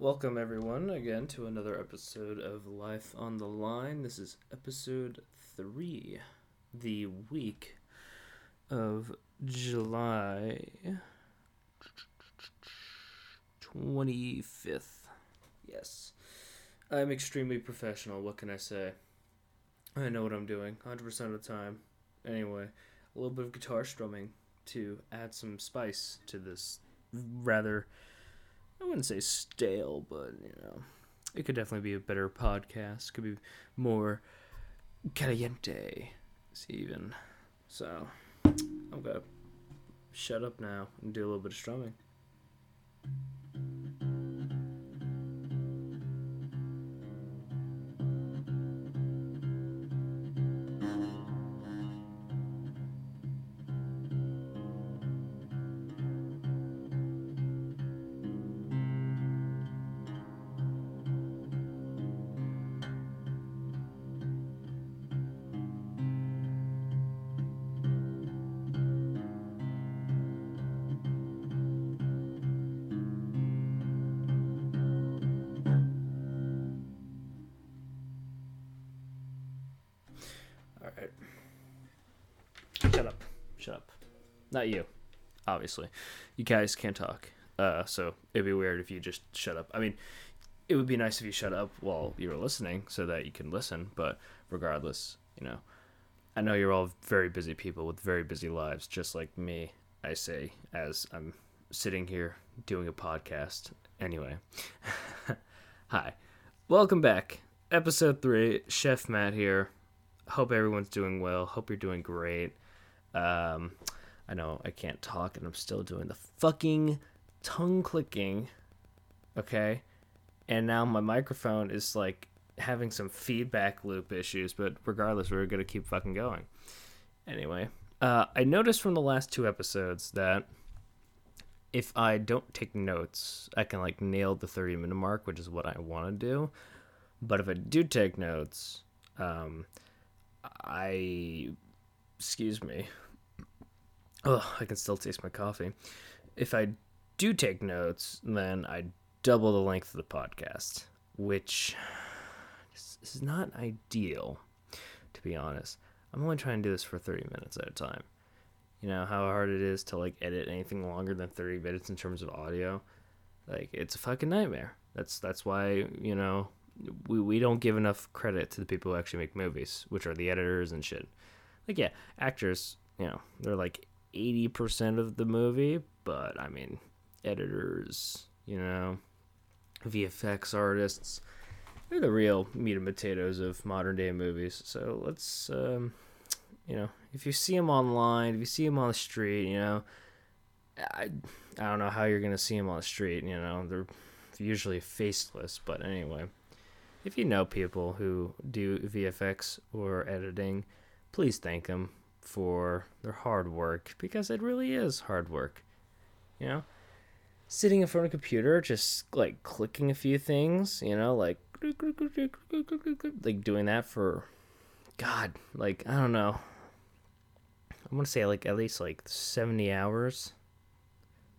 Welcome, everyone, again to another episode of Life on the Line. This is episode three, the week of July 25th. Yes. I'm extremely professional. What can I say? I know what I'm doing 100% of the time. Anyway, a little bit of guitar strumming to add some spice to this rather, I wouldn't say stale, but you know, it could definitely be a better podcast. Could be more caliente, even. So, I'm gonna shut up now and do a little bit of strumming. Not you, obviously. You guys can't talk. Uh, so it'd be weird if you just shut up. I mean, it would be nice if you shut up while you were listening so that you can listen. But regardless, you know, I know you're all very busy people with very busy lives, just like me. I say as I'm sitting here doing a podcast. Anyway, hi, welcome back. Episode three. Chef Matt here hope everyone's doing well. Hope you're doing great. Um, I know I can't talk and I'm still doing the fucking tongue clicking. Okay. And now my microphone is like having some feedback loop issues, but regardless, we're going to keep fucking going. Anyway, uh, I noticed from the last two episodes that if I don't take notes, I can like nail the 30 minute mark, which is what I want to do. But if I do take notes, um, I, excuse me. Oh, I can still taste my coffee. If I do take notes, then I double the length of the podcast, which is not ideal, to be honest. I'm only trying to do this for 30 minutes at a time. You know how hard it is to like edit anything longer than 30 minutes in terms of audio? Like it's a fucking nightmare. That's that's why, you know, we, we don't give enough credit to the people who actually make movies, which are the editors and shit. Like, yeah, actors, you know, they're like 80% of the movie, but I mean, editors, you know, VFX artists, they're the real meat and potatoes of modern day movies. So let's, um, you know, if you see them online, if you see them on the street, you know, I, I don't know how you're going to see them on the street, you know, they're usually faceless, but anyway if you know people who do VFX or editing, please thank them for their hard work because it really is hard work. You know, sitting in front of a computer, just like clicking a few things, you know, like like doing that for God, like I don't know. I want to say like at least like 70 hours,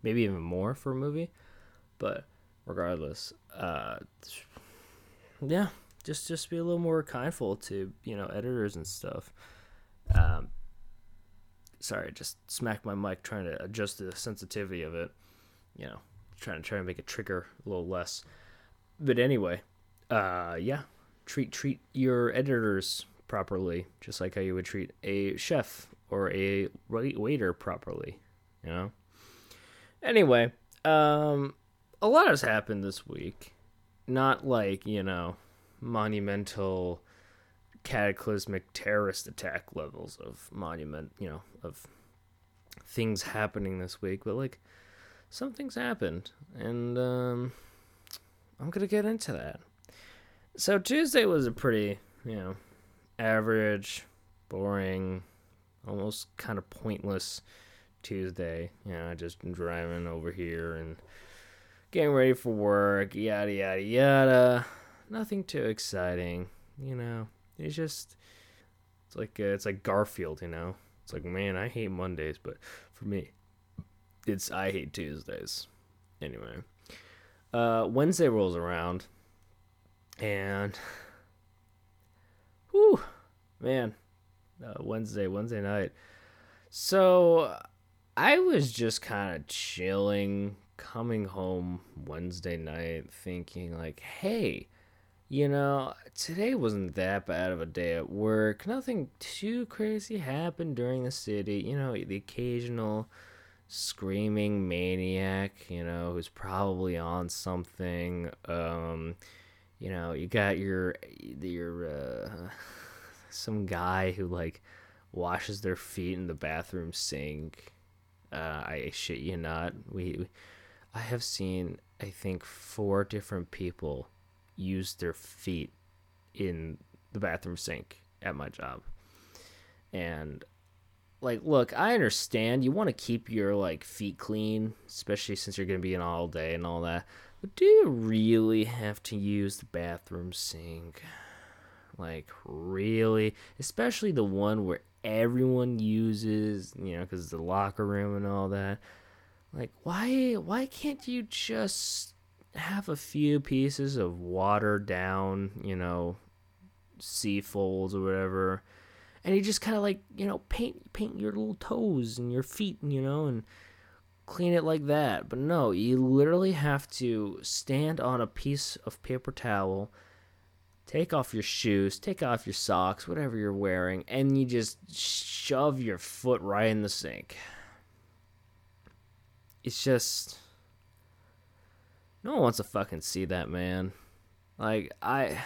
maybe even more for a movie, but regardless, uh yeah, just just be a little more kindful to you know editors and stuff. Um, sorry, just smacked my mic trying to adjust the sensitivity of it. You know, trying to try to make it trigger a little less. But anyway, uh, yeah, treat treat your editors properly, just like how you would treat a chef or a waiter properly. You know. Anyway, um, a lot has happened this week not like you know monumental cataclysmic terrorist attack levels of monument you know of things happening this week but like some things happened and um i'm gonna get into that so tuesday was a pretty you know average boring almost kind of pointless tuesday you know just driving over here and getting ready for work, yada yada yada. Nothing too exciting, you know. It's just it's like uh, it's like Garfield, you know. It's like man, I hate Mondays, but for me, it's I hate Tuesdays. Anyway, uh, Wednesday rolls around, and whew, man, uh, Wednesday, Wednesday night. So I was just kind of chilling, coming home Wednesday night, thinking like, hey, you know, today wasn't that bad of a day at work. Nothing too crazy happened during the city. You know, the occasional screaming maniac, you know, who's probably on something. Um, you know, you got your your uh, some guy who like washes their feet in the bathroom sink. Uh, I shit you not. We, I have seen I think four different people use their feet in the bathroom sink at my job, and like look i understand you want to keep your like feet clean especially since you're going to be in all day and all that but do you really have to use the bathroom sink? Like really? Especially the one where everyone uses you know because the locker room and all that. Like why why can't you just have a few pieces of watered down you know C-folds or whatever. And you just kind of like you know paint paint your little toes and your feet you know and clean it like that. But no you literally have to stand on a piece of paper towel take off your shoes take off your socks whatever you're wearing and you just shove your foot right in the sink. It's just no one wants to fucking see that man like i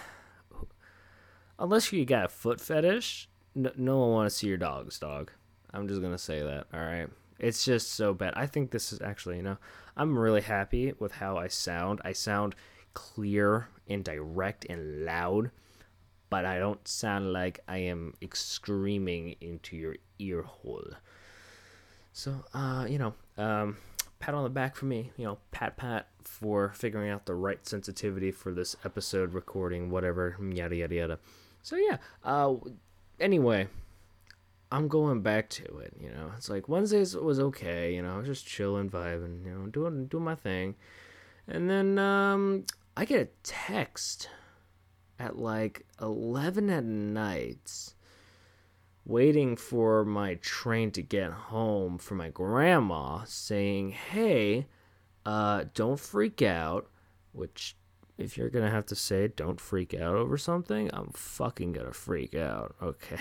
unless you got a foot fetish no, no one want to see your dog's dog. I'm just gonna say that. All right. It's just so bad. I think this is actually, you know, I'm really happy with how I sound. I sound clear and direct and loud, but I don't sound like I am screaming into your ear hole. So, uh, you know, um, pat on the back for me. You know, pat pat for figuring out the right sensitivity for this episode recording, whatever, yada yada yada. So yeah, uh, anyway, I'm going back to it. You know, it's like Wednesdays was okay. You know, I was just chilling, vibing. You know, doing doing my thing, and then um, I get a text at like eleven at night, waiting for my train to get home from my grandma, saying, "Hey, uh, don't freak out," which if you're gonna have to say don't freak out over something, I'm fucking gonna freak out. Okay.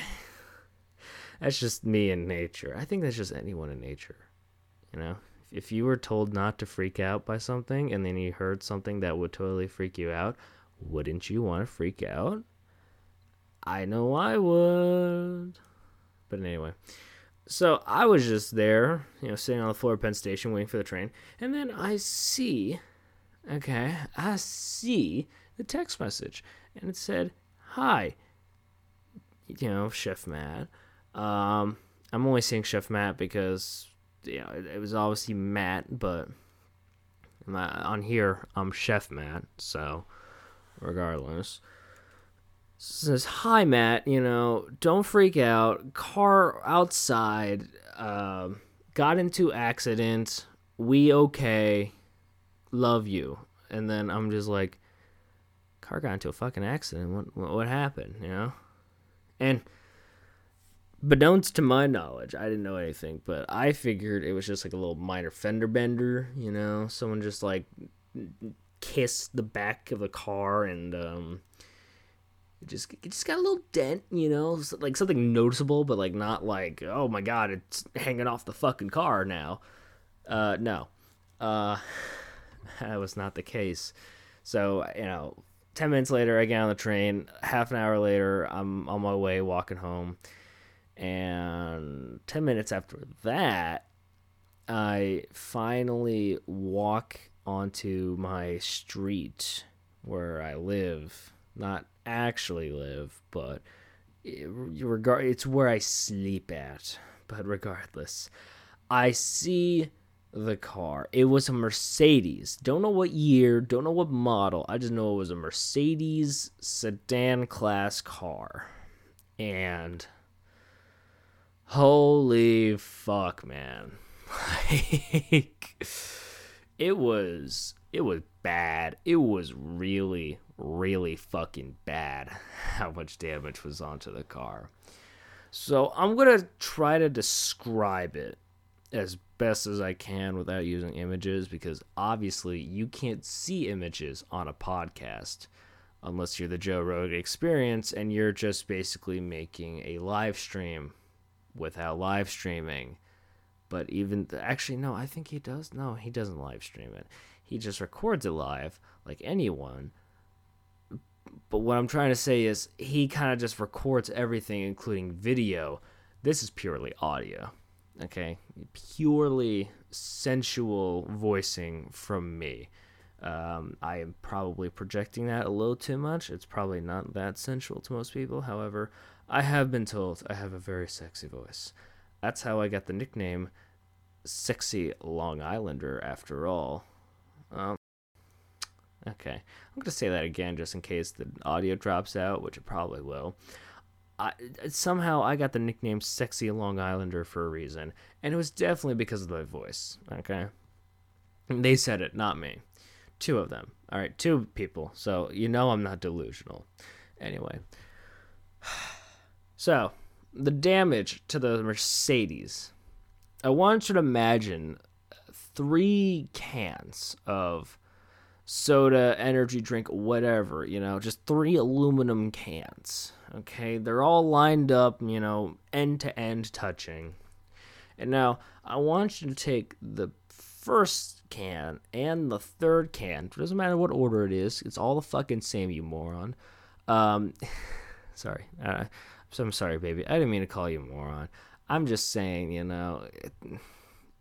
that's just me in nature. I think that's just anyone in nature. You know? If you were told not to freak out by something and then you heard something that would totally freak you out, wouldn't you want to freak out? I know I would. But anyway. So I was just there, you know, sitting on the floor of Penn Station waiting for the train, and then I see Okay, I see the text message, and it said, "Hi, you know, Chef Matt. Um, I'm only saying Chef Matt because you know it, it was obviously Matt, but on here I'm Chef Matt. So, regardless." Says hi matt you know don't freak out car outside uh, got into accident we okay love you. And then I'm just like, car got into a fucking accident. What what happened? You know, and but don't to my knowledge, I didn't know anything. But I figured it was just like a little minor fender bender. You know, someone just like kissed the back of the car and um, it just it just got a little dent. You know, like something noticeable, but like not like oh my god, it's hanging off the fucking car now. Uh, no. Uh that was not the case. So, you know, 10 minutes later, I get on the train. Half an hour later, I'm on my way walking home. And 10 minutes after that, I finally walk onto my street where I live. Not actually live, but regard it's where I sleep at. But regardless, I see the car. It was a Mercedes. Don't know what year, don't know what model. I just know it was a Mercedes sedan class car. And holy fuck, man. like it was it was bad. It was really, really fucking bad how much damage was onto the car. So I'm going to try to describe it as best as I can without using images because obviously you can't see images on a podcast unless you're the Joe Rogan experience and you're just basically making a live stream without live streaming. But even actually, no, I think he does. No, he doesn't live stream it. He just records it live like anyone. But what I'm trying to say is he kind of just records everything, including video. This is purely audio. Okay, purely sensual voicing from me. Um, I am probably projecting that a little too much. It's probably not that sensual to most people. However, I have been told I have a very sexy voice. That's how I got the nickname Sexy Long Islander, after all. Um, okay, I'm to say that again just in case the audio drops out, which it probably will. I, somehow I got the nickname Sexy Long Islander for a reason, and it was definitely because of my voice. Okay, they said it, not me. Two of them. All right, two people. So you know I'm not delusional. Anyway, so the damage to the Mercedes. I want you to imagine three cans of soda, energy drink, whatever, you know, just three aluminum cans. Okay, they're all lined up, you know, end to end touching. And now I want you to take the first can and the third can. It doesn't matter what order it is. It's all the fucking same, you moron. Um, sorry. Uh, I'm sorry, baby. I didn't mean to call you moron. I'm just saying, you know. It,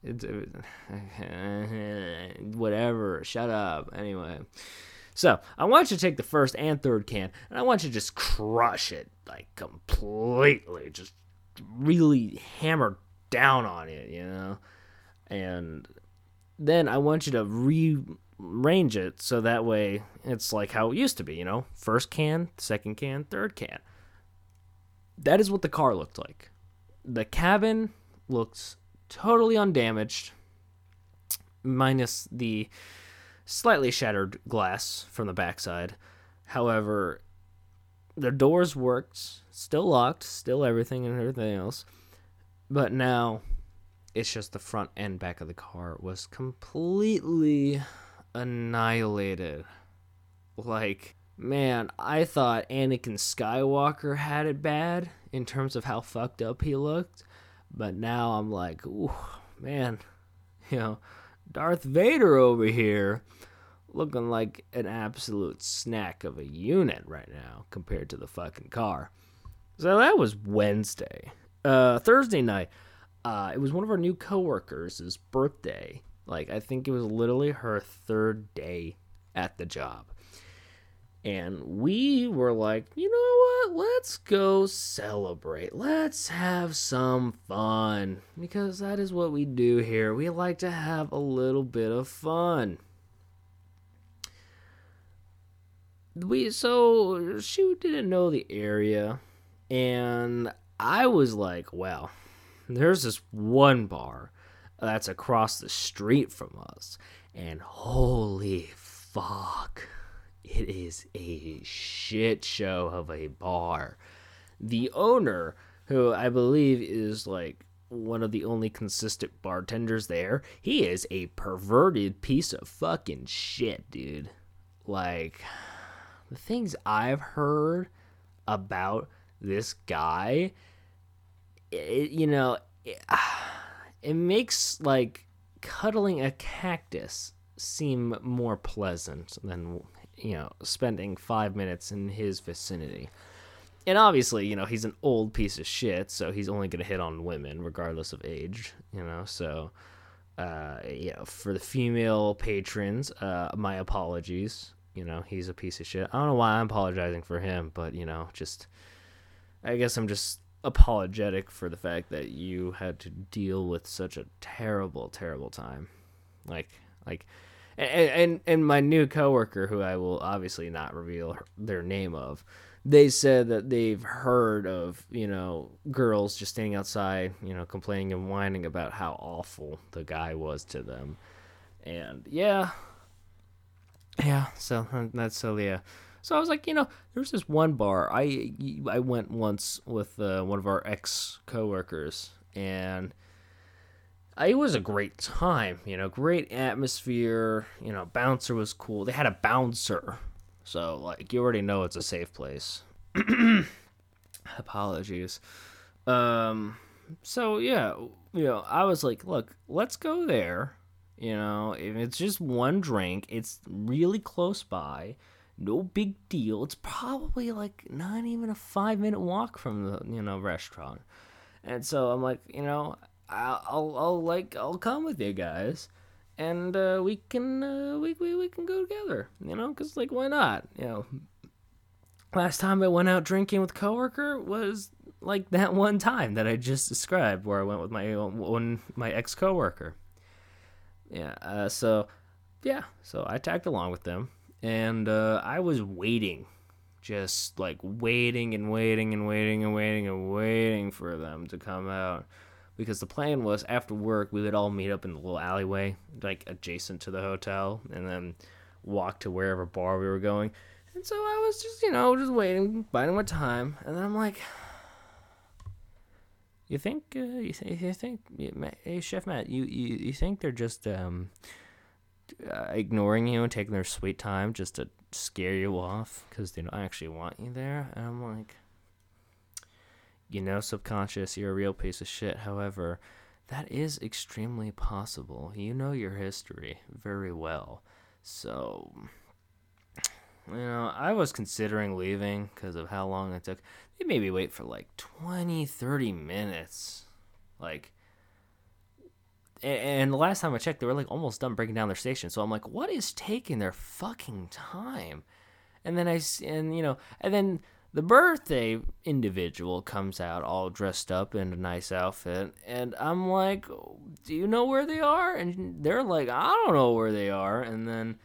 whatever. Shut up. Anyway. So I want you to take the first and third can, and I want you to just crush it like completely, just really hammer down on it, you know. And then I want you to rearrange it so that way it's like how it used to be, you know, first can, second can, third can. That is what the car looked like. The cabin looks totally undamaged, minus the slightly shattered glass from the backside. However, the doors worked, still locked, still everything and everything else. But now it's just the front and back of the car was completely annihilated. Like, man, I thought Anakin Skywalker had it bad in terms of how fucked up he looked. But now I'm like, ooh, man, you know, Darth Vader over here looking like an absolute snack of a unit right now compared to the fucking car. So that was Wednesday. Uh, Thursday night, uh, it was one of our new coworkers' birthday. Like, I think it was literally her third day at the job. And we were like, you know what? Let's go celebrate. Let's have some fun. Because that is what we do here. We like to have a little bit of fun. We so she didn't know the area and I was like, well, there's this one bar that's across the street from us and holy fuck it is a shit show of a bar. The owner, who I believe is like one of the only consistent bartenders there, he is a perverted piece of fucking shit, dude. Like, the things I've heard about this guy, it, you know, it, it makes like cuddling a cactus seem more pleasant than you know, spending five minutes in his vicinity. And obviously, you know, he's an old piece of shit, so he's only going to hit on women, regardless of age, you know, so. Uh, you know, for the female patrons, uh, my apologies. You know, he's a piece of shit. I don't know why I'm apologizing for him, but you know, just I guess I'm just apologetic for the fact that you had to deal with such a terrible, terrible time. Like, like and, and and my new coworker, who I will obviously not reveal their name of, they said that they've heard of you know girls just standing outside, you know, complaining and whining about how awful the guy was to them, and yeah, yeah, so uh, that's so yeah. So I was like, you know, there's this one bar. I I went once with uh, one of our ex coworkers, and it was a great time. You know, great atmosphere. You know, bouncer was cool. They had a bouncer, so like you already know it's a safe place. Apologies. Um. So yeah, you know, I was like, look, let's go there. You know, if it's just one drink, it's really close by. No big deal. It's probably like not even a five minute walk from the you know restaurant. And so I'm like, you know, I'll I'll, like I'll come with you guys, and uh, we can uh, we, we we can go together. You know, cause like why not? You know, last time I went out drinking with coworker was like that one time that I just described, where I went with my one my ex coworker. Yeah. Uh, so, yeah. So I tagged along with them, and uh, I was waiting, just like waiting and waiting and waiting and waiting and waiting for them to come out, because the plan was after work we would all meet up in the little alleyway, like adjacent to the hotel, and then walk to wherever bar we were going. And so I was just, you know, just waiting, biding my time, and then I'm like, you think uh, you, th- you think hey chef Matt you, you, you think they're just um, uh, ignoring you and taking their sweet time just to scare you off because they don't actually want you there and I'm like you know subconscious you're a real piece of shit however that is extremely possible you know your history very well so you know, I was considering leaving because of how long it took. They made me wait for like 20, 30 minutes. Like, and the last time I checked, they were like almost done breaking down their station. So I'm like, what is taking their fucking time? And then I, and you know, and then the birthday individual comes out all dressed up in a nice outfit. And I'm like, do you know where they are? And they're like, I don't know where they are. And then,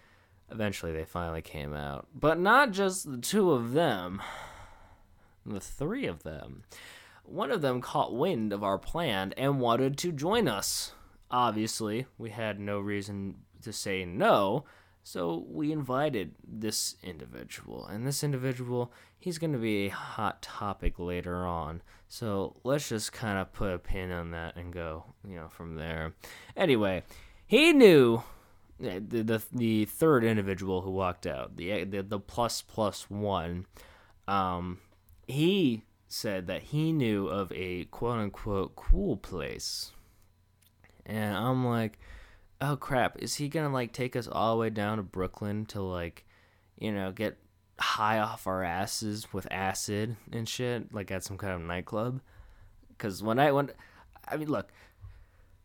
Eventually, they finally came out. But not just the two of them, the three of them. One of them caught wind of our plan and wanted to join us. Obviously, we had no reason to say no, so we invited this individual. And this individual, he's going to be a hot topic later on. So let's just kind of put a pin on that and go, you know, from there. Anyway, he knew the, the the third individual who walked out, the the, the plus plus one, um, he said that he knew of a quote unquote cool place, and I'm like, oh crap, is he gonna like take us all the way down to Brooklyn to like, you know, get high off our asses with acid and shit, like at some kind of nightclub? Because when I went, I mean, look,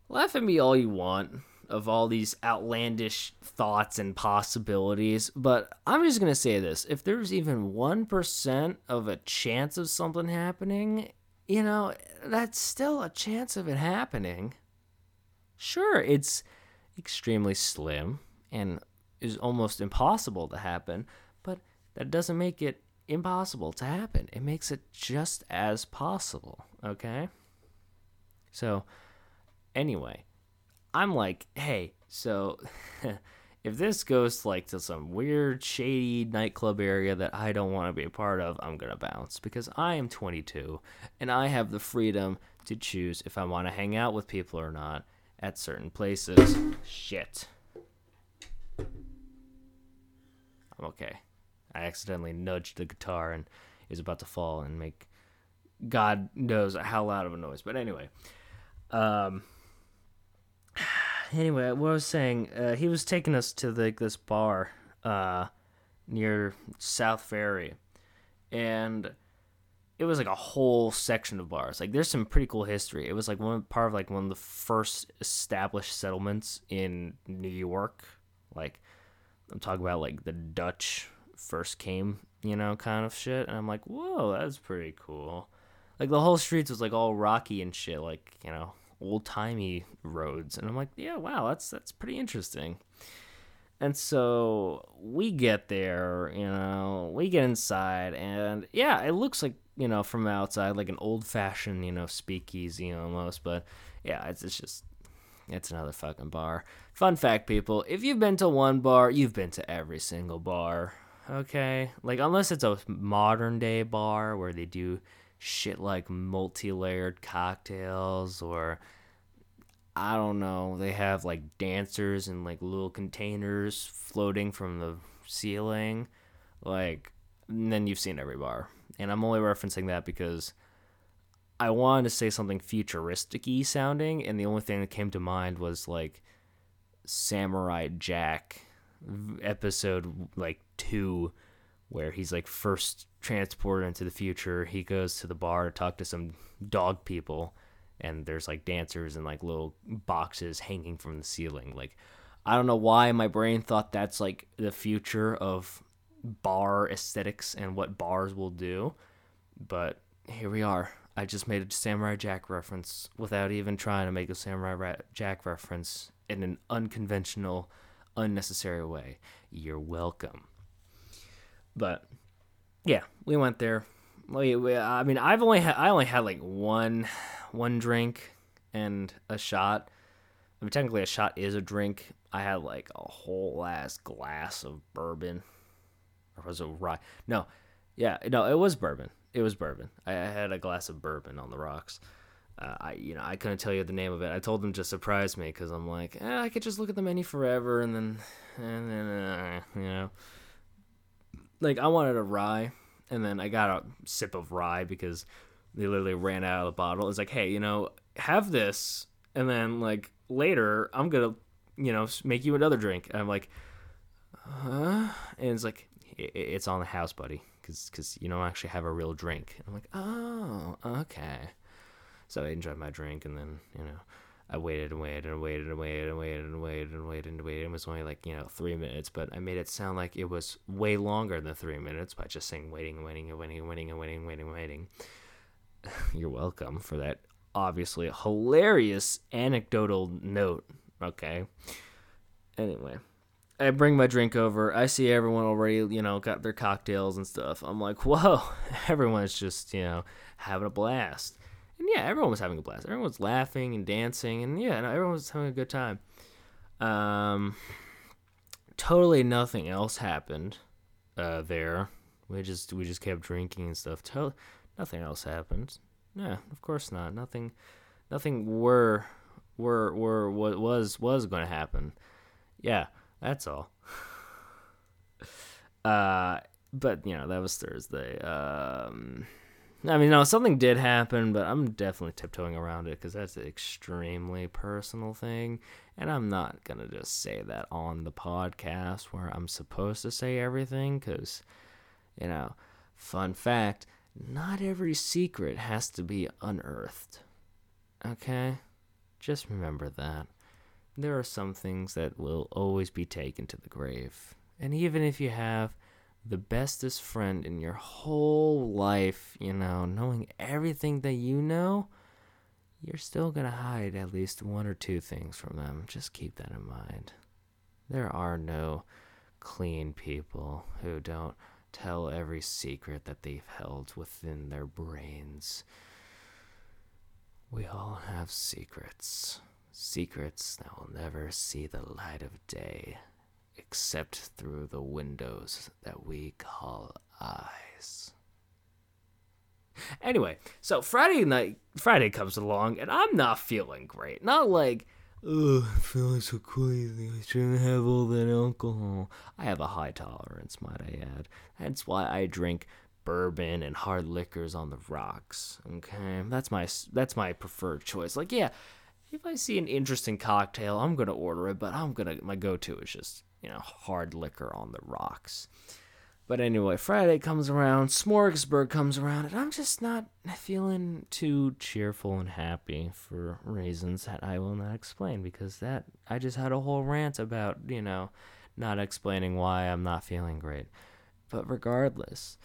laugh at me all you want of all these outlandish thoughts and possibilities, but I'm just to say this. If there's even 1% of a chance of something happening, you know, that's still a chance of it happening. Sure, it's extremely slim and is almost impossible to happen, but that doesn't make it impossible to happen. It makes it just as possible, okay? So, anyway, I'm like, hey, so if this goes like to some weird, shady nightclub area that I don't want to be a part of, I'm gonna bounce because I am 22 and I have the freedom to choose if I want to hang out with people or not at certain places. Shit. I'm okay. I accidentally nudged the guitar and is about to fall and make God knows how loud of a noise. But anyway, um, anyway, what I was saying, uh, he was taking us to like this bar uh, near South Ferry, and it was like a whole section of bars. Like, there's some pretty cool history. It was like one part of like one of the first established settlements in New York. Like, I'm talking about like the Dutch first came, you know, kind of shit. And I'm like, whoa, that's pretty cool. Like the whole streets was like all rocky and shit. Like, you know, old timey roads, and I'm like, yeah, wow, that's that's pretty interesting. And so we get there, you know, we get inside, and yeah, it looks like you know from outside like an old fashioned, you know, speakeasy almost, but yeah, it's it's just It's another fucking bar. Fun fact, people, if you've been to one bar, you've been to every single bar. Okay? Like, unless it's a modern day bar where they do shit like multi layered cocktails or. I don't know. They have like dancers and like little containers floating from the ceiling. Like, and then you've seen every bar. And I'm only referencing that because I wanted to say something futuristic sounding, and the only thing that came to mind was like Samurai Jack episode like two, where he's like first transported into the future. He goes to the bar to talk to some dog people, and there's like dancers and like little boxes hanging from the ceiling. Like, I don't know why my brain thought that's like the future of bar aesthetics and what bars will do, but here we are. I just made a Samurai Jack reference without even trying to make a Samurai Jack reference in an unconventional, unnecessary way. You're welcome. But yeah, we went there. We, we, I mean, I've only had I only had like one one drink and a shot. I mean, technically, a shot is a drink. I had like a whole ass glass of bourbon, or was it rye? No, yeah, no, it was bourbon it was bourbon. I, had a glass of bourbon on the rocks. Uh, I you know I couldn't tell you the name of it. I told them to surprise me because I'm like eh, I could just look at the menu forever and then and then uh, you know like I wanted a rye and then I got a sip of rye because they literally ran out of the bottle. It's like hey you know have this and then like later I'm gonna you know make you another drink. And I'm like huh and it's like it's on the house, buddy because because you don't actually have a real drink. I'm like, oh, okay. So I enjoyed my drink, and then you know, I waited and waited and waited and waited and waited and waited and waited and waited. It was only like you know three minutes, but I made it sound like it was way longer than three minutes by just saying waiting and waiting and waiting and waiting and waiting and waiting and waiting. You're welcome for that obviously hilarious anecdotal note. Okay. Anyway. I bring my drink over. I see everyone already, you know, got their cocktails and stuff. I'm like, whoa, everyone's just, you know, having a blast. And yeah, everyone was having a blast. Everyone was laughing and dancing, and yeah, no, everyone was having a good time. Um, totally nothing else happened uh, there. We just we just kept drinking and stuff. To- nothing else happened. Yeah, of course not. Nothing, nothing were were were what was was going to happen. Yeah. That's all. uh, but you know that was Thursday. Um, I mean, no, something did happen, but I'm definitely tiptoeing around it because that's an extremely personal thing, and I'm not gonna just say that on the podcast where I'm supposed to say everything because, you know, fun fact: not every secret has to be unearthed. Okay, just remember that there are some things that will always be taken to the grave. And even if you have the bestest friend in your whole life, you know, knowing everything that you know, you're still going to hide at least one or two things from them. Just keep that in mind. There are no clean people who don't tell every secret that they've held within their brains. We all have secrets. Secrets that will never see the light of day, except through the windows that we call eyes. Anyway, so Friday night, Friday comes along, and I'm not feeling great. Not like, I'm feeling so crazy. I shouldn't have all that alcohol. I have a high tolerance, might I add. That's why I drink bourbon and hard liquors on the rocks. Okay, that's my that's my preferred choice. Like, yeah, if I see an interesting cocktail, I'm gonna order it, but I'm gonna my go-to is just you know hard liquor on the rocks. But anyway, Friday comes around, Smorgasburg comes around, and I'm just not feeling too cheerful and happy for reasons that I will not explain because that I just had a whole rant about you know not explaining why I'm not feeling great. But regardless,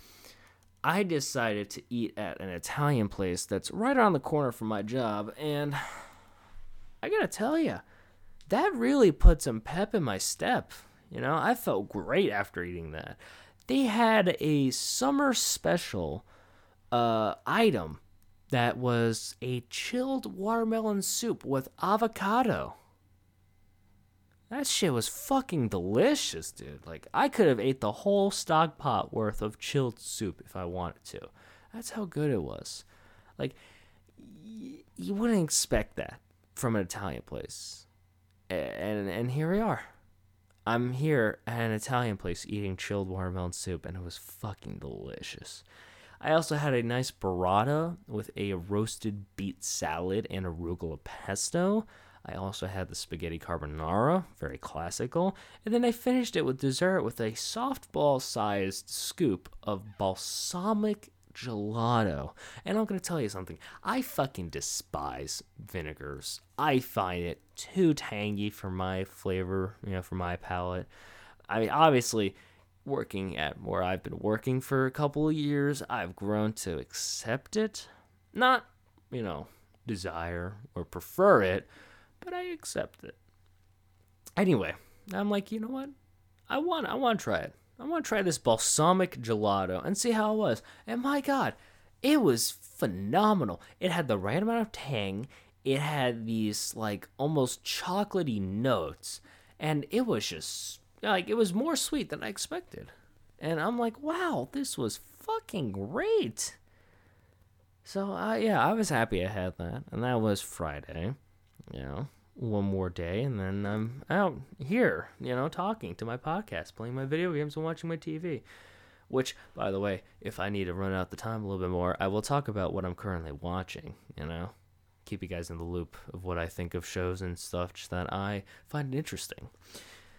I decided to eat at an Italian place that's right around the corner from my job, and I gotta tell you, that really put some pep in my step. You know, I felt great after eating that. They had a summer special uh, item that was a chilled watermelon soup with avocado. That shit was fucking delicious, dude. Like I could have ate the whole stock pot worth of chilled soup if I wanted to. That's how good it was. Like y- you wouldn't expect that from an Italian place. And and here we are. I'm here at an Italian place eating chilled watermelon soup and it was fucking delicious. I also had a nice burrata with a roasted beet salad and arugula pesto. I also had the spaghetti carbonara, very classical, and then I finished it with dessert with a softball sized scoop of balsamic gelato. And I'm going to tell you something. I fucking despise vinegars. I find it too tangy for my flavor, you know, for my palate. I mean, obviously, working at where I've been working for a couple of years, I've grown to accept it. Not, you know, desire or prefer it, but I accept it. Anyway, I'm like, you know what? I want I want to try it. I want to try this balsamic gelato and see how it was. And my god, it was phenomenal. It had the right amount of tang. It had these like almost chocolatey notes and it was just like it was more sweet than I expected. And I'm like, "Wow, this was fucking great." So, uh, yeah, I was happy I had that. And that was Friday you know, one more day, and then I'm out here, you know, talking to my podcast, playing my video games, and watching my TV. Which, by the way, if I need to run out the time a little bit more, I will talk about what I'm currently watching, you know, keep you guys in the loop of what I think of shows and stuff that I find interesting.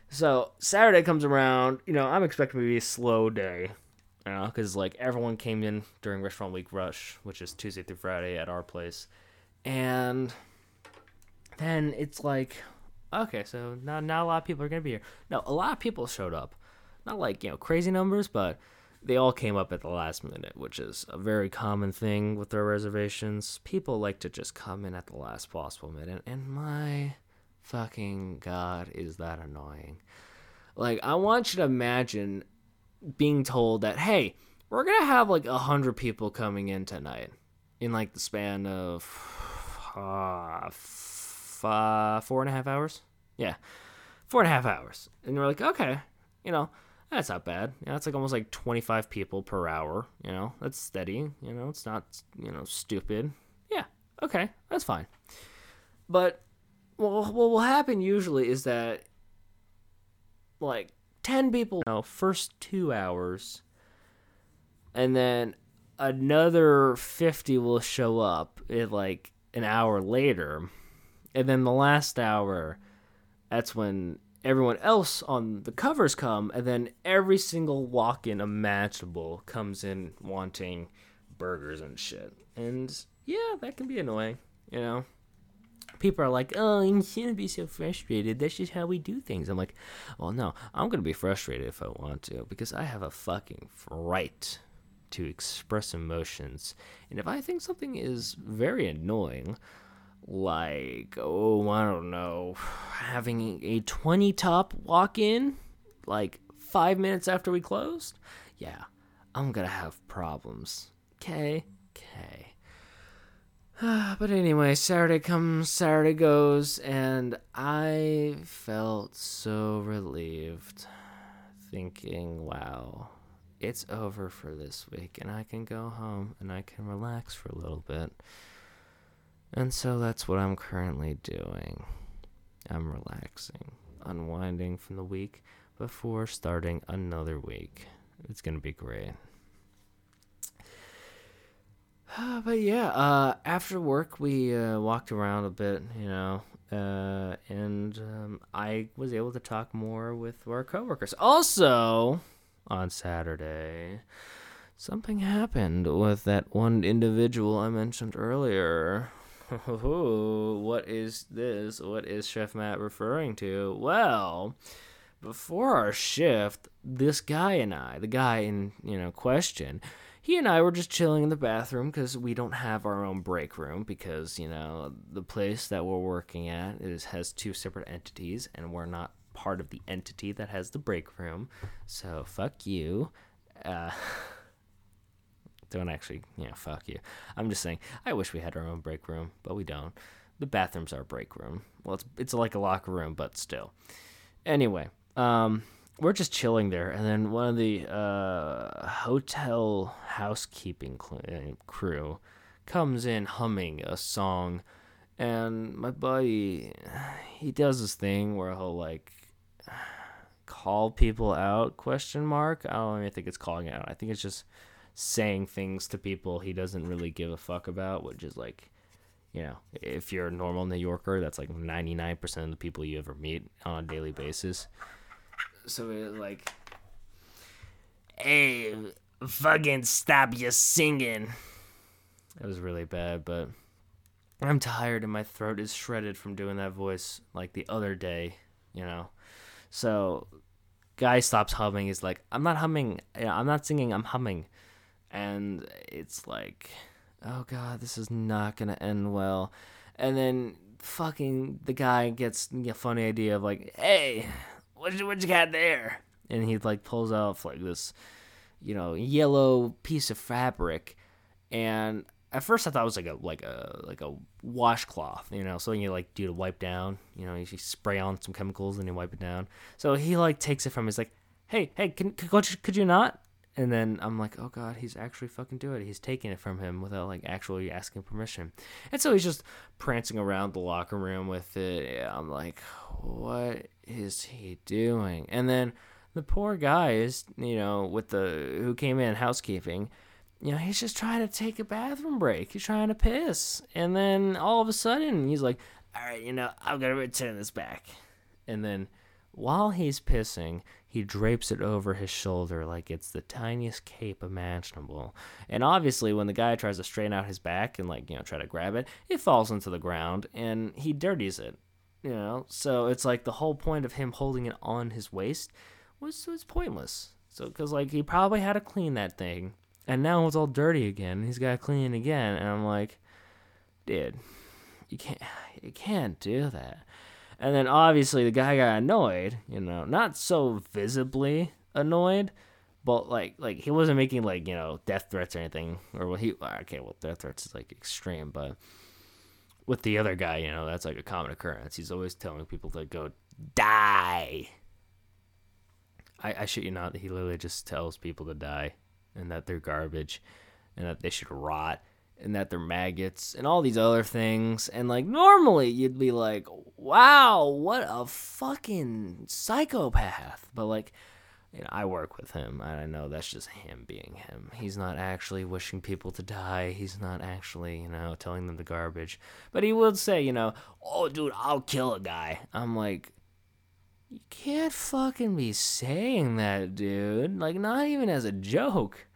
So, Saturday comes around, you know, I'm expecting to be a slow day, you know, because, like, everyone came in during Restaurant Week Rush, which is Tuesday through Friday at our place, and then it's like, okay, so not not a lot of people are gonna be here. No, a lot of people showed up, not like you know crazy numbers, but they all came up at the last minute, which is a very common thing with their reservations. People like to just come in at the last possible minute, and my fucking god, is that annoying. Like, I want you to imagine being told that, hey, we're gonna have like a hundred people coming in tonight in like the span of uh, uh, four and a half hours. Yeah, four and a half hours. And you're like, okay, you know, that's not bad. You know, it's like almost like 25 people per hour. You know, that's steady. You know, it's not, you know, stupid. Yeah, okay, that's fine. But well, what will happen usually is that like 10 people, you know, first two hours, and then another 50 will show up at like an hour later and then the last hour, that's when everyone else on the covers come, and then every single walk in imaginable comes in wanting burgers and shit. And yeah, that can be annoying, you know? People are like, oh, you shouldn't be so frustrated. That's just how we do things. I'm like, well, no, I'm to be frustrated if I want to because I have a fucking right to express emotions. And if I think something is very annoying, like oh I don't know, having a twenty top walk in like five minutes after we closed, yeah, I'm gonna have problems. Okay, okay. but anyway, Saturday comes, Saturday goes, and I felt so relieved, thinking, wow, it's over for this week, and I can go home and I can relax for a little bit. And so that's what I'm currently doing. I'm relaxing, unwinding from the week before starting another week. It's going to be great. But yeah, uh, after work, we uh, walked around a bit, you know, uh, and um, I was able to talk more with our coworkers. Also, on Saturday, something happened with that one individual I mentioned earlier what is this? What is Chef Matt referring to? Well, before our shift, this guy and I, the guy in, you know, question, he and I were just chilling in the bathroom because we don't have our own break room because, you know, the place that we're working at is has two separate entities and we're not part of the entity that has the break room. So fuck you. Uh don't actually, you know, fuck you. I'm just saying, I wish we had our own break room, but we don't. The bathroom's our break room. Well, it's it's like a locker room, but still. Anyway, um, we're just chilling there, and then one of the uh, hotel housekeeping cl- uh, crew comes in humming a song, and my buddy, he does this thing where he'll like call people out question mark i don't even think it's calling out i think it's just saying things to people he doesn't really give a fuck about which is like you know if you're a normal new yorker that's like 99% of the people you ever meet on a daily basis so it like hey fucking stop your singing it was really bad but i'm tired and my throat is shredded from doing that voice like the other day you know so guy stops humming. He's like, I'm not humming. I'm not singing. I'm humming. And it's like, oh god, this is not gonna end well. And then fucking the guy gets a funny idea of like, hey, what you what you got there? And he like pulls out like this, you know, yellow piece of fabric, and at first I thought it was like a like a like a washcloth, you know, something you like do to wipe down. You know, you spray on some chemicals and you wipe it down. So he like takes it from. He's like, "Hey, hey, can could could you not?" And then I'm like, "Oh God, he's actually fucking doing it. He's taking it from him without like actually asking permission." And so he's just prancing around the locker room with it. I'm like, "What is he doing?" And then the poor guy is, you know, with the who came in housekeeping you know, he's just trying to take a bathroom break. He's trying to piss. And then all of a sudden, he's like, all right, you know, I'm to return this back. And then while he's pissing, he drapes it over his shoulder like it's the tiniest cape imaginable. And obviously, when the guy tries to straighten out his back and, like, you know, try to grab it, it falls into the ground and he dirties it. You know, so it's like the whole point of him holding it on his waist was was pointless. So, because like he probably had to clean that thing, and now it's all dirty again. He's got to clean it again, and I'm like, dude, you can't, you can't do that. And then obviously the guy got annoyed, you know, not so visibly annoyed, but like like he wasn't making like you know death threats or anything, or well he okay well death threats is like extreme, but with the other guy, you know, that's like a common occurrence. He's always telling people to go die. I, I shit you not, he literally just tells people to die and that they're garbage and that they should rot and that they're maggots and all these other things. And like normally you'd be like, wow, what a fucking psychopath. But like, you know, I work with him. I know that's just him being him. He's not actually wishing people to die. He's not actually, you know, telling them the garbage. But he would say, you know, oh, dude, I'll kill a guy. I'm like, you can't fucking be saying that, dude. Like, not even as a joke.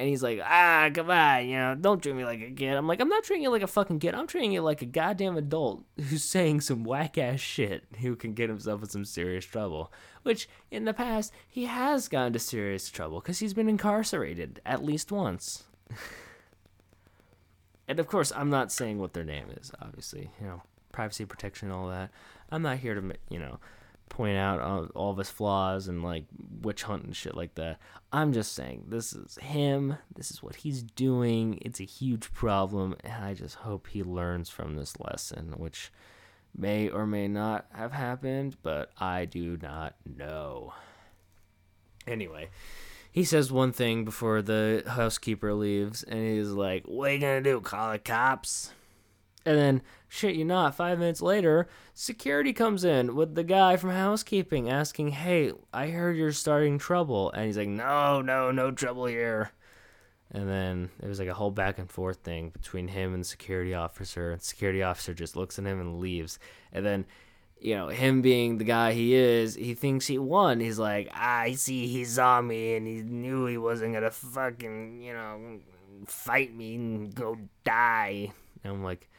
And he's like, ah, come on, you know, don't treat me like a kid. I'm like, I'm not treating you like a fucking kid. I'm treating you like a goddamn adult who's saying some whack ass shit who can get himself in some serious trouble. Which, in the past, he has gotten into serious trouble because he's been incarcerated at least once. and of course, I'm not saying what their name is, obviously. You know, privacy protection, and all that. I'm not here to, you know, point out all, all of his flaws and like witch hunt and shit like that. I'm just saying this is him. This is what he's doing. It's a huge problem, and I just hope he learns from this lesson, which may or may not have happened, but I do not know. Anyway, he says one thing before the housekeeper leaves, and he's like, "What are you gonna do? Call the cops?" And then, shit you not, five minutes later, security comes in with the guy from housekeeping asking, Hey, I heard you're starting trouble. And he's like, No, no, no trouble here. And then it was like a whole back and forth thing between him and the security officer. And security officer just looks at him and leaves. And then, you know, him being the guy he is, he thinks he won. He's like, I see he saw me and he knew he wasn't gonna fucking, you know, fight me and go die. And I'm like,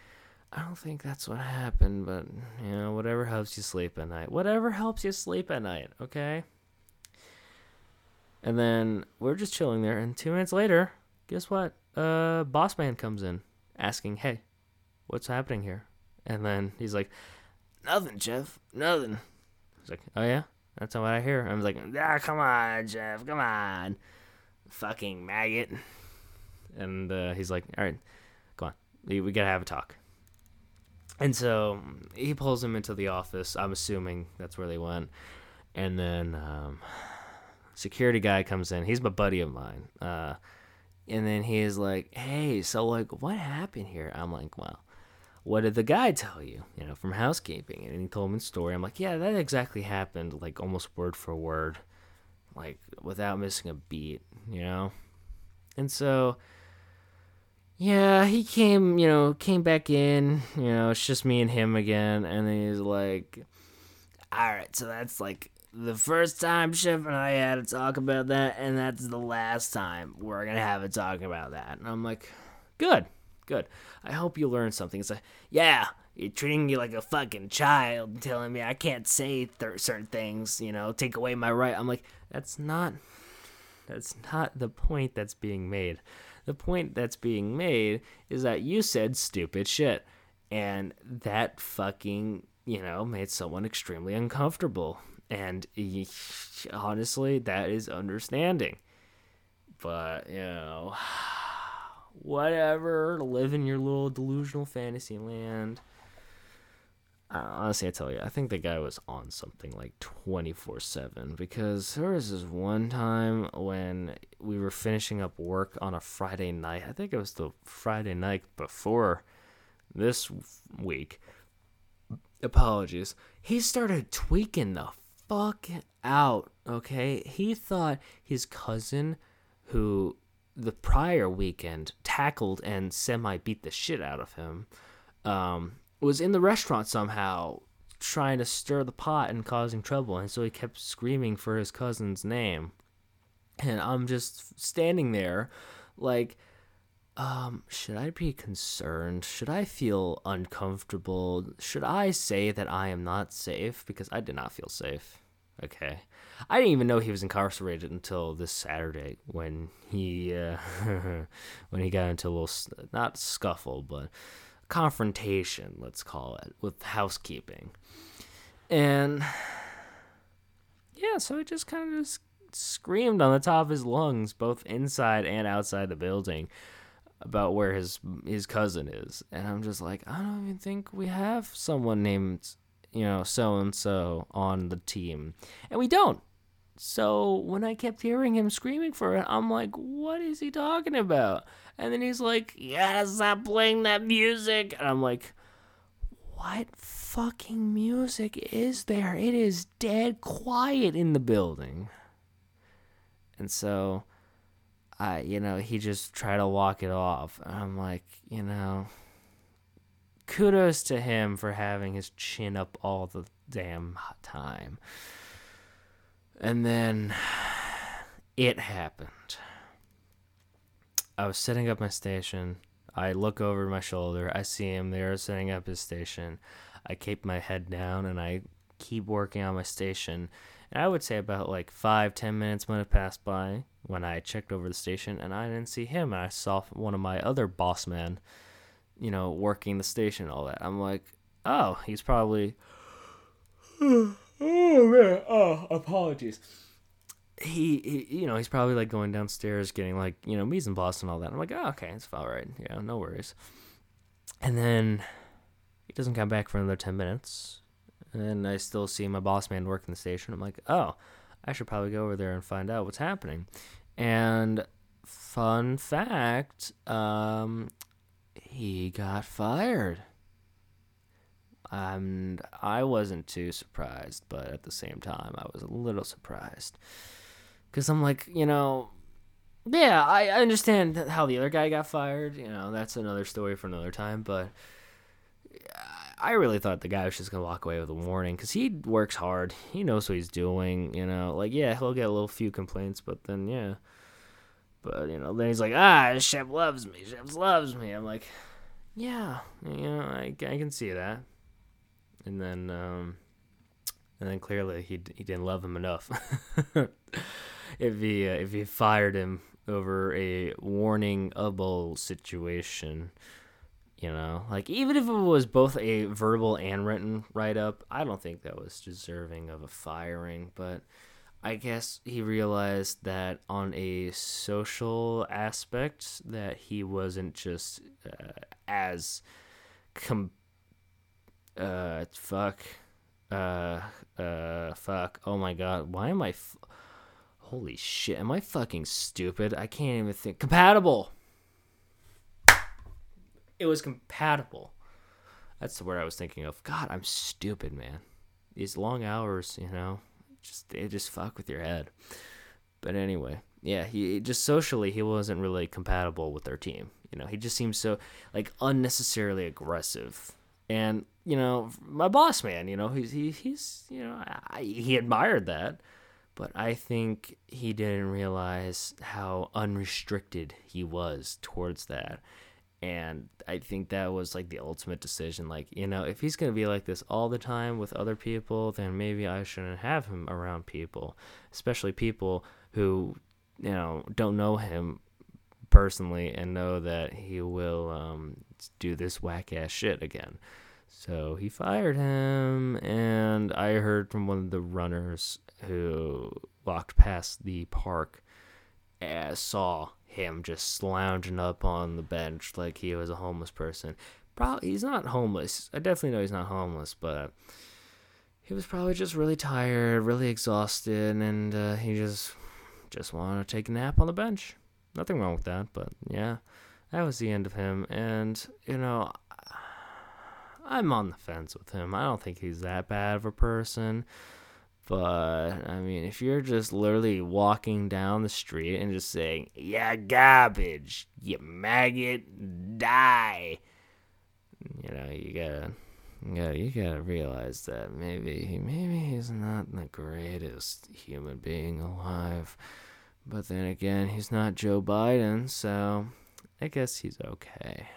I don't think that's what happened, but you know, whatever helps you sleep at night. Whatever helps you sleep at night, okay? And then we're just chilling there, and two minutes later, guess what? Uh, boss man comes in, asking, "Hey, what's happening here?" And then he's like, "Nothing, Jeff. Nothing." He's like, "Oh yeah, that's what I hear." I was like, "Ah, come on, Jeff. Come on, fucking maggot." And uh, he's like, "All right, come on, we gotta have a talk." And so he pulls him into the office. I'm assuming that's where they went. And then um, security guy comes in. He's my buddy of mine. Uh, and then he is like, "Hey, so like, what happened here?" I'm like, "Well, what did the guy tell you? You know, from housekeeping?" And he told me the story. I'm like, "Yeah, that exactly happened, like almost word for word, like without missing a beat." You know, and so yeah, he came, you know, came back in. You know, it's just me and him again, and he's like, "All right, so that's like the first time Chef and I had to talk about that, and that's the last time we're gonna have a talk about that." And I'm like, "Good, good. I hope you learned something." It's like, "Yeah, you're treating me like a fucking child, telling me I can't say th- certain things. You know, take away my right." I'm like, "That's not, that's not the point that's being made." The point that's being made is that you said stupid shit. And that fucking, you know, made someone extremely uncomfortable. And honestly, that is understanding. But, you know, whatever. Live in your little delusional fantasy land honestly, I tell you, I think the guy was on something like 24 7 because there was this one time when we were finishing up work on a Friday night. I think it was the Friday night before this week. Apologies. He started tweaking the fuck out, okay? He thought his cousin, who the prior weekend tackled and semi beat the shit out of him, um, was in the restaurant somehow trying to stir the pot and causing trouble and so he kept screaming for his cousin's name. And i'm just standing there like um should i be concerned? Should i feel uncomfortable? Should i say that i am not safe? Because i did not feel safe. Okay. I didn't even know he was incarcerated until this saturday when he uh, when he got into a little not scuffle but confrontation, let's call it, with housekeeping. And yeah, so he just kind of just screamed on the top of his lungs, both inside and outside the building, about where his his cousin is. And I'm just like, I don't even think we have someone named, you know, so and so on the team. And we don't. So when I kept hearing him screaming for it, I'm like, what is he talking about? And then he's like, yeah, stop playing that music. And I'm like, what fucking music is there? It is dead quiet in the building. And so, I, you know, he just tried to walk it off. And I'm like, you know, kudos to him for having his chin up all the damn time. And then it happened. I was setting up my station. I look over my shoulder. I see him there setting up his station. I keep my head down and I keep working on my station. And I would say about like five, ten minutes might have passed by when I checked over the station and I didn't see him. And I saw one of my other boss men, you know, working the station all that. I'm like, oh, he's probably apologies. He, he, you know, he's probably like going downstairs getting like you know mise en place and all that. I'm like, oh, okay, it's all right. Yeah, no worries. And then he doesn't come back for another ten minutes, and I still see my boss man working the station. I'm like, oh, I should probably go over there and find out what's happening. And fun fact, um, he got fired and I wasn't too surprised, but at the same time, I was a little surprised because I'm like, you know, yeah, I, I understand how the other guy got fired. You know, that's another story for another time, but. I really thought the guy was just gonna walk away with a warning because he works hard. He knows what he's doing. You know, like yeah, he'll get a little few complaints, but then yeah, but you know, then he's like, ah, chef loves me. Chef loves me. I'm like, yeah, you know, I, I can see that and then um, and then clearly he he didn't love him enough. if he uh, if he fired him over a warning warningable situation, you know, like even if it was both a verbal and written write up, I don't think that was deserving of a firing. But I guess he realized that on a social aspect that he wasn't just uh, as com- uh, fuck, uh, uh, fuck. Oh my god, why am I? F- Holy shit, am I fucking stupid? I can't even think. Compatible. It was compatible. That's the word I was thinking of. God, I'm stupid, man. These long hours, you know, just they just fuck with your head. But anyway, yeah, he just socially he wasn't really compatible with their team. You know, he just seems so like unnecessarily aggressive. And you know, my boss man, you know, he's he, he's you know, I, he admired that, but I think he didn't realize how unrestricted he was towards that. And I think that was like the ultimate decision. Like, you know, if he's going to be like this all the time with other people, then maybe I shouldn't have him around people, especially people who, you know, don't know him personally and know that he will um, do this whack ass shit again. So he fired him, and I heard from one of the runners who walked past the park and saw him just slouching up on the bench like he was a homeless person. Probably he's not homeless. I definitely know he's not homeless, but he was probably just really tired, really exhausted, and uh, he just just wanted to take a nap on the bench. Nothing wrong with that, but yeah, that was the end of him. And you know, I'm on the fence with him. I don't think he's that bad of a person. But I mean, if you're just literally walking down the street and just saying, "Yeah, garbage, you maggot, die," you know, you gotta, gotta, you gotta realize that maybe, maybe he's not the greatest human being alive. But then again, he's not Joe Biden, so I guess he's okay.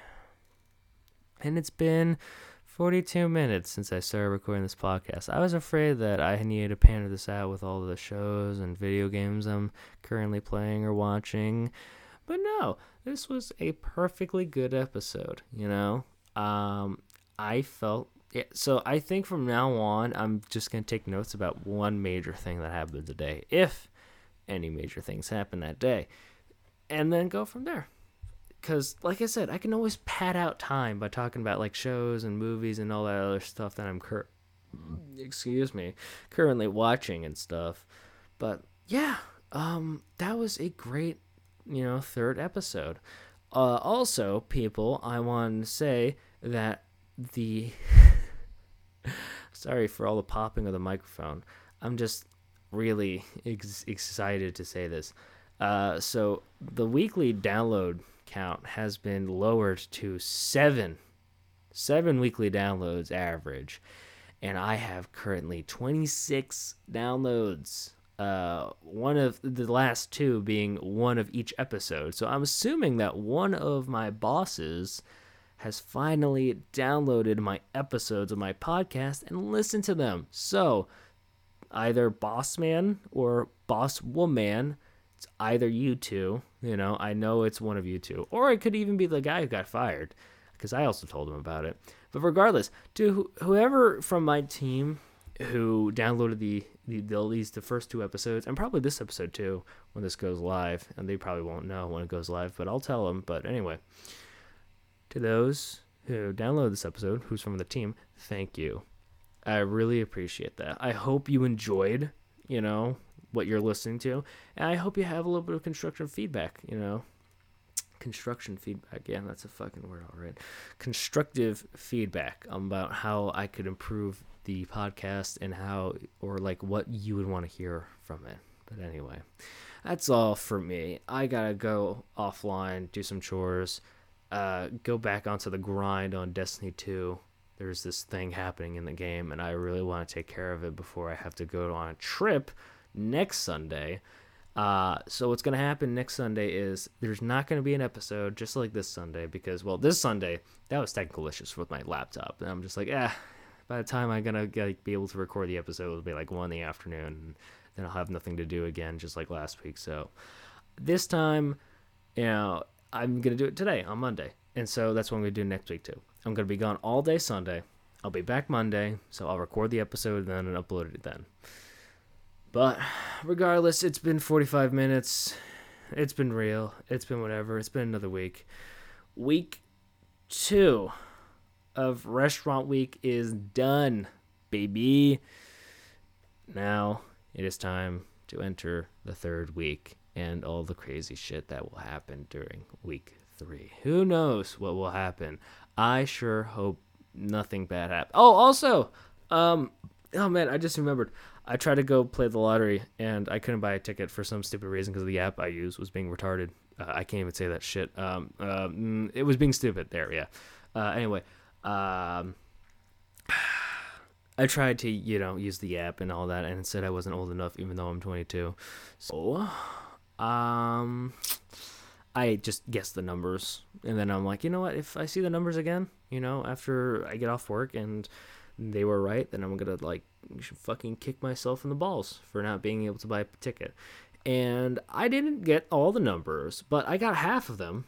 And it's been 42 minutes since I started recording this podcast. I was afraid that I needed to pander this out with all the shows and video games I'm currently playing or watching. But no, this was a perfectly good episode, you know? Um, I felt. Yeah, so I think from now on, I'm just going to take notes about one major thing that happened today, if any major things happen that day, and then go from there. Because like i said i can always pad out time by talking about like shows and movies and all that other stuff that i'm cur- excuse me currently watching and stuff. But yeah um that was a great you know third episode. Uh also people i want to say that the sorry for all the popping of the microphone. I'm just really ex- excited to say this uh so the weekly download count has been lowered to seven, seven weekly downloads average, and I have currently 26 downloads. Uh, one of the last two being one of each episode. So I'm assuming that one of my bosses has finally downloaded my episodes of my podcast and listened to them. So either boss man or boss woman it's either you two, you know, I know it's one of you two, or it could even be the guy who got fired, because I also told him about it. But regardless, to whoever from my team who downloaded the, the, the at least the first two episodes, and probably this episode too, when this goes live, and they probably won't know when it goes live, but I'll tell them. But anyway, to those who downloaded this episode, who's from the team, thank you. I really appreciate that. I hope you enjoyed, you know, what you're listening to. And I hope you have a little bit of constructive feedback, you know. Construction feedback. Yeah, that's a fucking word, all right. Constructive feedback about how I could improve the podcast and how, or like what you would want to hear from it. But anyway, that's all for me. I gotta go offline, do some chores, uh, go back onto the grind on Destiny 2 there's this thing happening in the game and I really want to take care of it before I have to go on a trip next Sunday. Uh, so what's gonna happen next Sunday is there's not gonna be an episode just like this Sunday because well this Sunday that was technical issues with my laptop and I'm just like ah by the time I'm gonna be able to record the episode it'll be like one in the afternoon and then I'll have nothing to do again just like last week so this time you know I'm gonna do it today on Monday and so that's what I'm gonna do next week too I'm gonna be gone all day Sunday I'll be back Monday so I'll record the episode then and upload it then. But regardless, it's been 45 minutes. It's been real. It's been whatever. It's been another week. Week two of Restaurant Week is done, baby. Now it is time to enter the third week and all the crazy shit that will happen during week three. Who knows what will happen? I sure hope nothing bad happens. Oh, also, um, oh man, I just remembered. I tried to go play the lottery and I couldn't buy a ticket for some stupid reason because the app I use was being retarded. Uh, I can't even say that shit. Um, uh, it was being stupid. There, yeah. Uh, anyway, um, I tried to, you know, use the app and all that, and it said I wasn't old enough, even though I'm 22. So, um, I just guess the numbers, and then I'm like, you know what? If I see the numbers again, you know, after I get off work and they were right, then I'm gonna like fucking kick myself in the balls for not being able to buy a ticket. And I didn't get all the numbers, but I got half of them.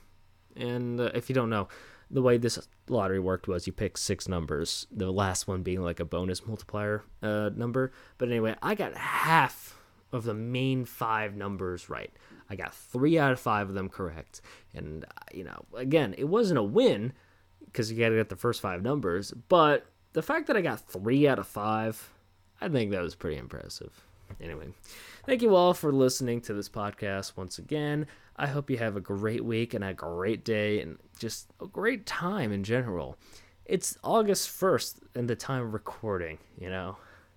And uh, if you don't know, the way this lottery worked was you pick six numbers, the last one being like a bonus multiplier uh, number. But anyway, I got half of the main five numbers right. I got three out of five of them correct. And, uh, you know, again, it wasn't a win because you got to get the first five numbers, but the fact that I got three out of five, I think that was pretty impressive. Anyway, thank you all for listening to this podcast once again. I hope you have a great week and a great day and just a great time in general. It's August 1st and the time of recording, you know.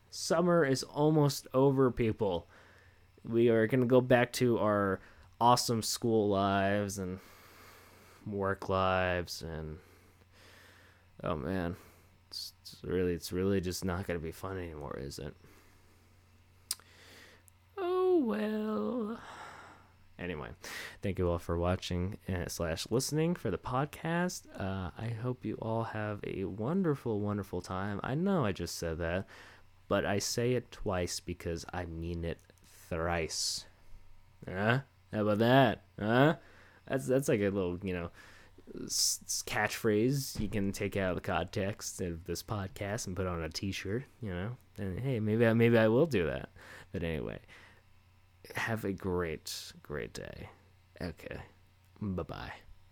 Summer is almost over, people. We are going to go back to our awesome school lives and work lives and oh man, it's, it's really it's really just not going to be fun anymore, is it? Oh well. Anyway, thank you all for watching uh, slash listening for the podcast. Uh, I hope you all have a wonderful, wonderful time. I know I just said that, but I say it twice because I mean it thrice. Huh? How about that? Huh? That's that's like a little you know catchphrase you can take out of the context of this podcast and put on a T-shirt. You know, and hey, maybe I, maybe I will do that. But anyway, have a great great day. Okay, bye bye.